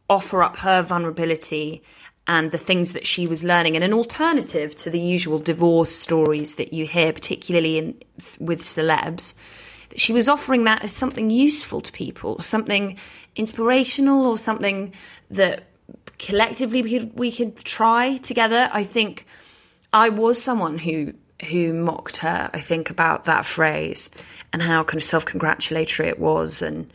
offer up her vulnerability and the things that she was learning and an alternative to the usual divorce stories that you hear particularly in with celebs that she was offering that as something useful to people something inspirational or something that collectively we could we could try together. I think i was someone who who mocked her i think about that phrase and how kind of self-congratulatory it was and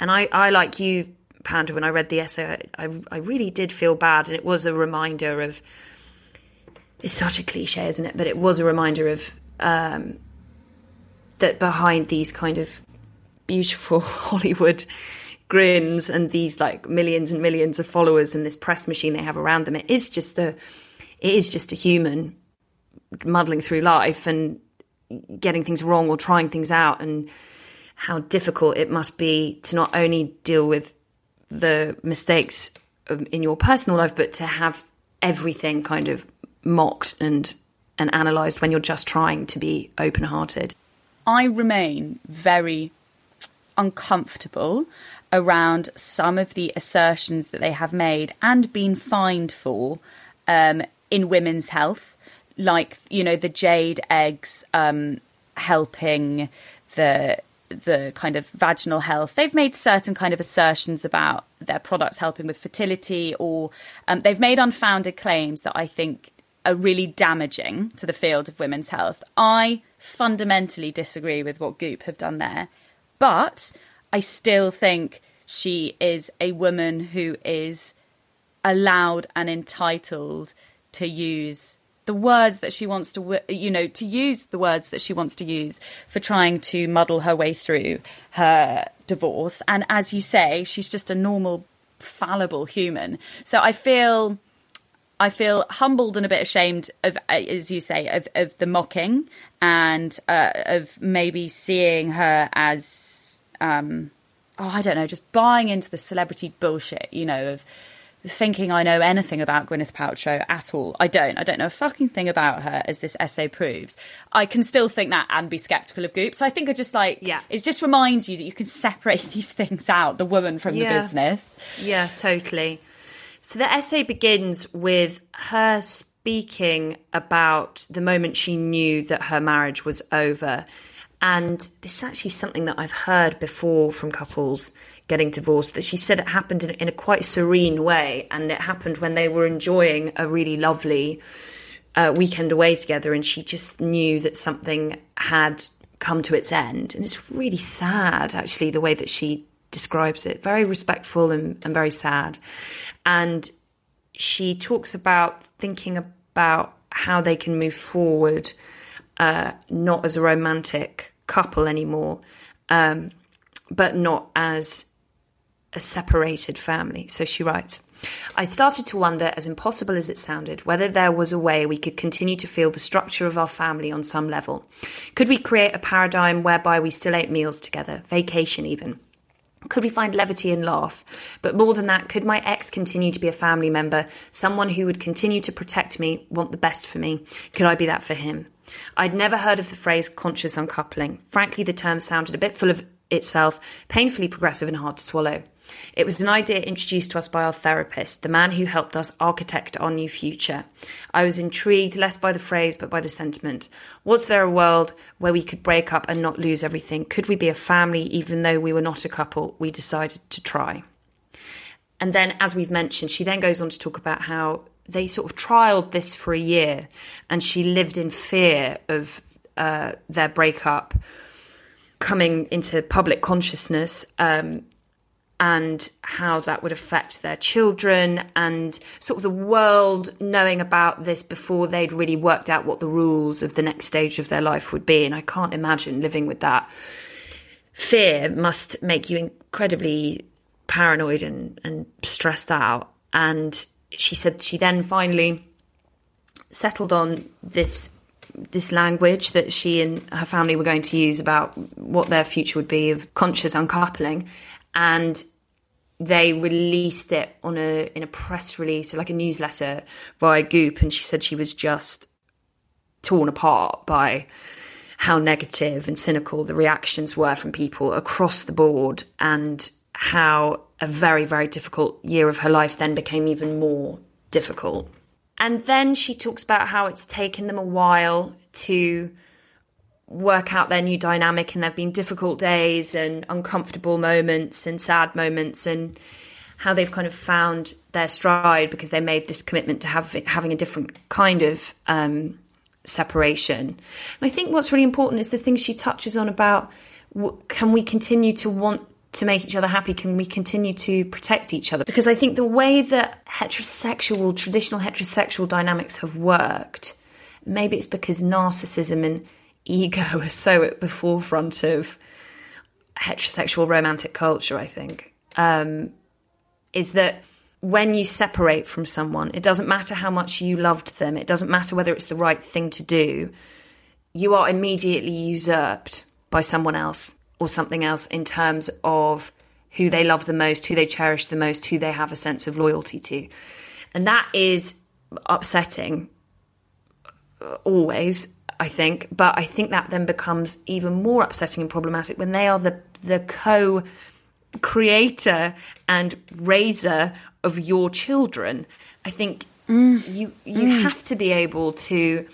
and I, I like you, Panda, when I read the essay, I, I really did feel bad. And it was a reminder of, it's such a cliche, isn't it? But it was a reminder of um, that behind these kind of beautiful Hollywood grins and these like millions and millions of followers and this press machine they have around them, it is just a, it is just a human muddling through life and getting things wrong or trying things out and how difficult it must be to not only deal with the mistakes in your personal life, but to have everything kind of mocked and and analysed when you're just trying to be open hearted. I remain very uncomfortable around some of the assertions that they have made and been fined for um, in women's health, like you know the jade eggs um, helping the the kind of vaginal health. They've made certain kind of assertions about their products helping with fertility, or um, they've made unfounded claims that I think are really damaging to the field of women's health. I fundamentally disagree with what Goop have done there, but I still think she is a woman who is allowed and entitled to use the words that she wants to, you know, to use the words that she wants to use for trying to muddle her way through her divorce. And as you say, she's just a normal, fallible human. So I feel. I feel humbled and a bit ashamed of, uh, as you say, of, of the mocking and uh, of maybe seeing her as, um, oh, I don't know, just buying into the celebrity bullshit, you know, of thinking I know anything about Gwyneth Paltrow at all. I don't. I don't know a fucking thing about her, as this essay proves. I can still think that and be skeptical of Goop. So I think I just like, Yeah. it just reminds you that you can separate these things out, the woman from Yeah. the business. Yeah, totally. So the essay begins with her speaking about the moment she knew that her marriage was over. And this is actually something that I've heard before from couples getting divorced that she said it happened in, in a quite serene way. And it happened when they were enjoying a really lovely uh, weekend away together. And she just knew that something had come to its end. And it's really sad, actually, the way that she describes it. Very respectful and, and very sad. And she talks about thinking about how they can move forward, uh, not as a romantic couple anymore, um, but not as a separated family. So she writes, I started to wonder, as impossible as it sounded, whether there was a way we could continue to feel the structure of our family on some level. Could we create a paradigm whereby we still ate meals together, vacation even? Could we find levity and laugh? But more than that, could my ex continue to be a family member, someone who would continue to protect me, want the best for me? Could I be that for him? I'd never heard of the phrase conscious uncoupling. Frankly, the term sounded a bit full of itself, painfully progressive and hard to swallow. It was an idea introduced to us by our therapist, the man who helped us architect our new future. I was intrigued less by the phrase but by the sentiment. Was there a world where we could break up and not lose everything? Could we be a family even though we were not a couple? We decided to try. And then, as we've mentioned, she then goes on to talk about how they sort of trialed this for a year and she lived in fear of uh, their breakup coming into public consciousness um, and how that would affect their children and sort of the world knowing about this before they'd really worked out what the rules of the next stage of their life would be. And I can't imagine living with that. Fear must make you incredibly paranoid and, and stressed out. And she said she then finally settled on this this language that she and her family were going to use about what their future would be of conscious uncoupling. And they released it on a in a press release like a newsletter via goop. And she said she was just torn apart by how negative and cynical the reactions were from people across the board and how a very very difficult year of her life then became even more difficult and then she talks about how it's taken them a while to work out their new dynamic, and there have been difficult days and uncomfortable moments and sad moments, and how they've kind of found their stride because they made this commitment to have, having a different kind of um, separation. And I think what's really important is the things she touches on about can we continue to want to make each other happy? Can we continue to protect each other? Because I think the way that heterosexual, traditional heterosexual dynamics have worked, maybe it's because narcissism and ego are so at the forefront of heterosexual romantic culture, I think, um, is that when you separate from someone, it doesn't matter how much you loved them, it doesn't matter whether it's the right thing to do, you are immediately usurped by someone else or something else in terms of who they love the most, who they cherish the most, who they have a sense of loyalty to. And that is upsetting uh, always, I think, but I think that then becomes even more upsetting and problematic when they are the the co creator and raiser of your children. I think you you have to be able to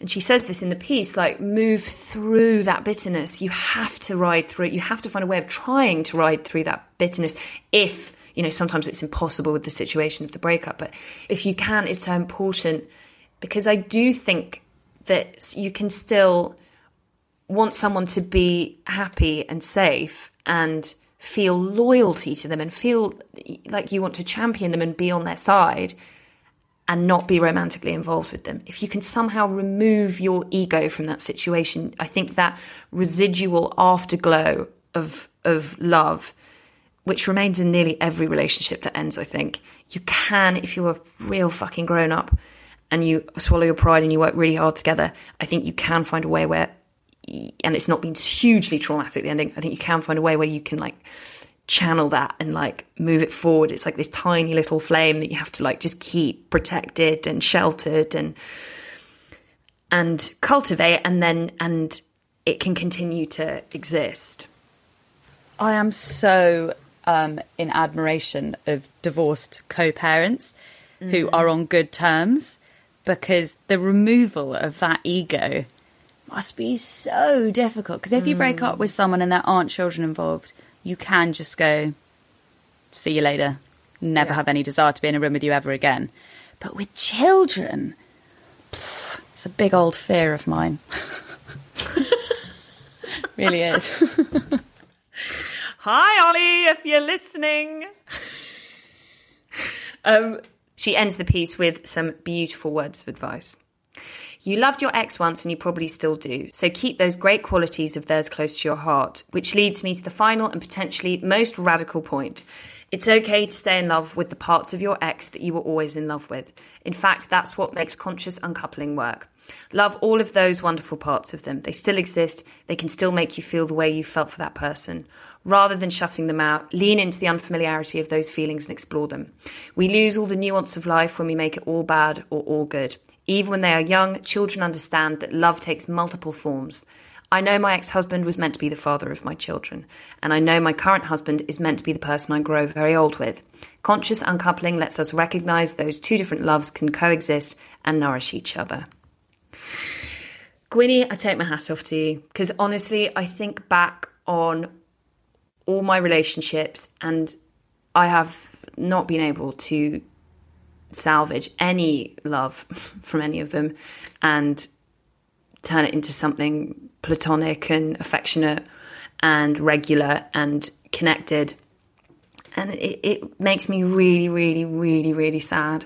and she says this in the piece like move through that bitterness. You have to ride through it you have to find a way of trying to ride through that bitterness if you know sometimes it's impossible with the situation of the breakup. But if you can it's so important because i do think that you can still want someone to be happy and safe and feel loyalty to them and feel like you want to champion them and be on their side and not be romantically involved with them. If you can somehow remove your ego from that situation, I think that residual afterglow of of love, which remains in nearly every relationship that ends, I think, you can, if you're a real fucking grown up and you swallow your pride and you work really hard together, I think you can find a way where and it's not been hugely traumatic the ending, I think you can find a way where you can like channel that and like move it forward. It's like this tiny little flame that you have to like just keep protected and sheltered and and cultivate and then and it can continue to exist. I am so um, in admiration of divorced co parents who are on good terms because the removal of that ego must be so difficult. Because if you break up with someone and there aren't children involved, you can just go, see you later, never have any desire to be in a room with you ever again. But with children, pff, it's a big old fear of mine. really is. Hi, Ollie, if you're listening. um, she ends the piece with some beautiful words of advice. You loved your ex once and you probably still do, so keep those great qualities of theirs close to your heart, which leads me to the final and potentially most radical point. It's okay to stay in love with the parts of your ex that you were always in love with. In fact, that's what makes conscious uncoupling work. Love all of those wonderful parts of them. They still exist, they can still make you feel the way you felt for that person. Rather than shutting them out, lean into the unfamiliarity of those feelings and explore them. We lose all the nuance of life when we make it all bad or all good. Even when they are young, children understand that love takes multiple forms. I know my ex husband was meant to be the father of my children, and I know my current husband is meant to be the person I grow very old with. Conscious uncoupling lets us recognize those two different loves can coexist and nourish each other. Gwynnie, I take my hat off to you because honestly, I think back on all my relationships and I have not been able to salvage any love from any of them and turn it into something platonic and affectionate and regular and connected. And it, it makes me really, really, really, really sad.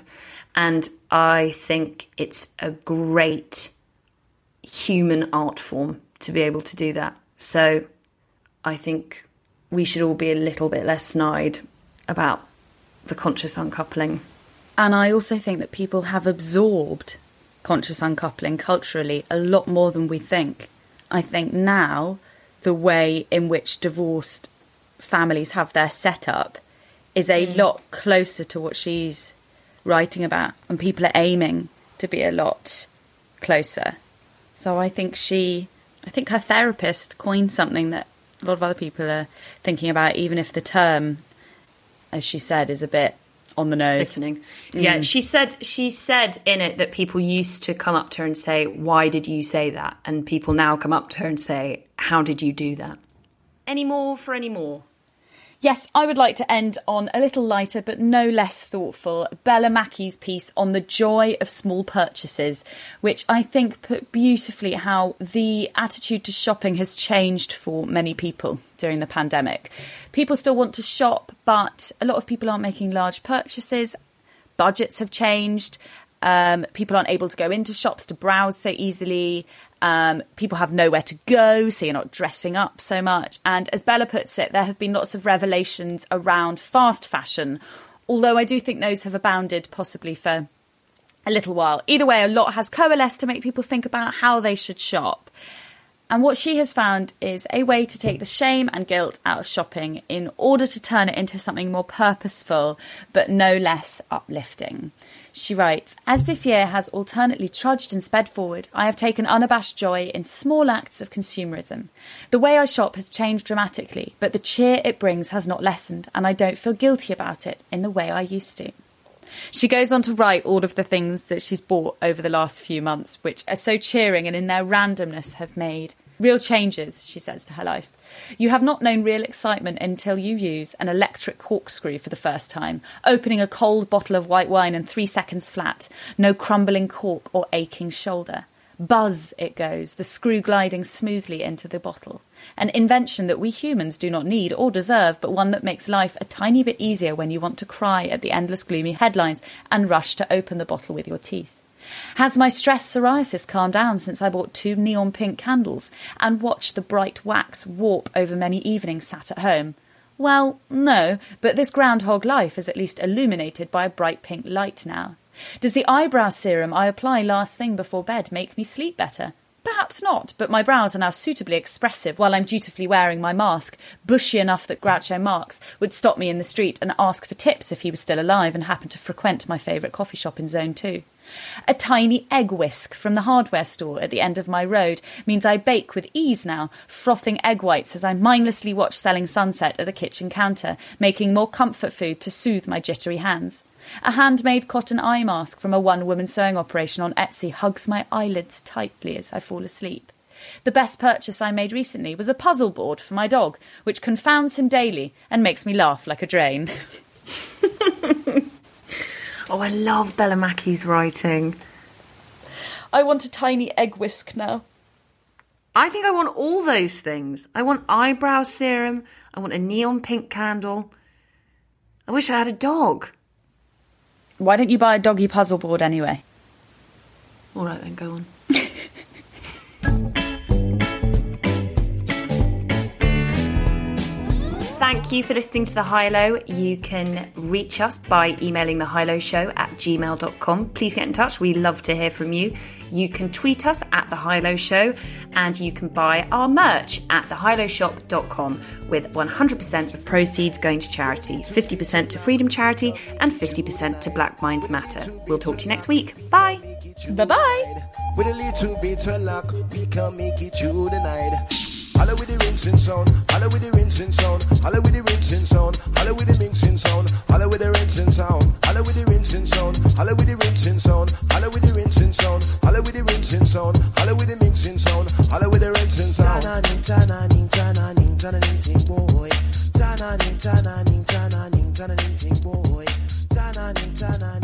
And I think it's a great human art form to be able to do that. So I think we should all be a little bit less snide about the conscious uncoupling. And I also think that people have absorbed conscious uncoupling culturally a lot more than we think. I think now the way in which divorced families have their setup is a mm. lot closer to what she's writing about, and people are aiming to be a lot closer. So I think she, I think her therapist coined something that a lot of other people are thinking about, even if the term, as she said, is a bit on the nose. Sickening. Mm. Yeah, she said she said in it that people used to come up to her and say, "Why did you say that?" And people now come up to her and say, "How did you do that?" Any more for any more? Yes, I would like to end on a little lighter but no less thoughtful Bella Mackie's piece on the joy of small purchases, which I think put beautifully how the attitude to shopping has changed for many people during the pandemic. People still want to shop, but a lot of people aren't making large purchases. Budgets have changed. Um, people aren't able to go into shops to browse so easily. Um, people have nowhere to go, so you're not dressing up so much. And as Bella puts it, there have been lots of revelations around fast fashion, although I do think those have abounded possibly for a little while. Either way, a lot has coalesced to make people think about how they should shop. And what she has found is a way to take the shame and guilt out of shopping in order to turn it into something more purposeful, but no less uplifting. She writes, As this year has alternately trudged and sped forward, I have taken unabashed joy in small acts of consumerism. The way I shop has changed dramatically, but the cheer it brings has not lessened, and I don't feel guilty about it in the way I used to. She goes on to write all of the things that she's bought over the last few months, which are so cheering and in their randomness have made real changes, she says to her life. You have not known real excitement until you use an electric corkscrew for the first time, opening a cold bottle of white wine in three seconds flat, no crumbling cork or aching shoulder. Buzz it goes, the screw gliding smoothly into the bottle. An invention that we humans do not need or deserve, but one that makes life a tiny bit easier when you want to cry at the endless gloomy headlines and rush to open the bottle with your teeth. Has my stress psoriasis calmed down since I bought two neon pink candles and watched the bright wax warp over many evenings sat at home? Well, no, but this groundhog life is at least illuminated by a bright pink light now. Does the eyebrow serum I apply last thing before bed make me sleep better? Perhaps not, but my brows are now suitably expressive while I'm dutifully wearing my mask, bushy enough that Groucho Marx would stop me in the street and ask for tips if he was still alive and happened to frequent my favourite coffee shop in Zone 2. A tiny egg whisk from the hardware store at the end of my road means I bake with ease now, frothing egg whites as I mindlessly watch Selling Sunset at the kitchen counter, making more comfort food to soothe my jittery hands. A handmade cotton eye mask from a one woman sewing operation on Etsy hugs my eyelids tightly as I fall asleep. The best purchase I made recently was a puzzle board for my dog, which confounds him daily and makes me laugh like a drain. Oh, I love Bella Mackie's writing. I want a tiny egg whisk now. I think I want all those things. I want eyebrow serum. I want a neon pink candle. I wish I had a dog. Why don't you buy a doggy puzzle board anyway? All right, then go on. Thank you for listening to The High Low. You can reach us by emailing the High Low Show at gmail.com. Please get in touch. We love to hear from you. You can tweet us at The High Low Show and you can buy our merch at thehighlowshop.com with 100% of proceeds going to charity 50% to Freedom Charity and 50% to Black Minds Matter. We'll talk to you next week. Bye. Bye bye. With a little bit of luck, we can make it through the night. Holla with the rinsing sound, holla with the rinsing sound, holla with the rinsing sound, holla with the mixing sound, holla with the rinsing sound, holla with the rinsing sound, holla with the rinsing sound, holla with the rinsing sound, holla with the rinsing sound, holla with the mixing sound, holla with the rinsing sound. Tananing, tananing, tananing, tananing, ting boy. Tananing, tananing, tananing, tananing, ting boy. Tananing, tananing, tananing, tananing, ting boy. Tananing, tananing.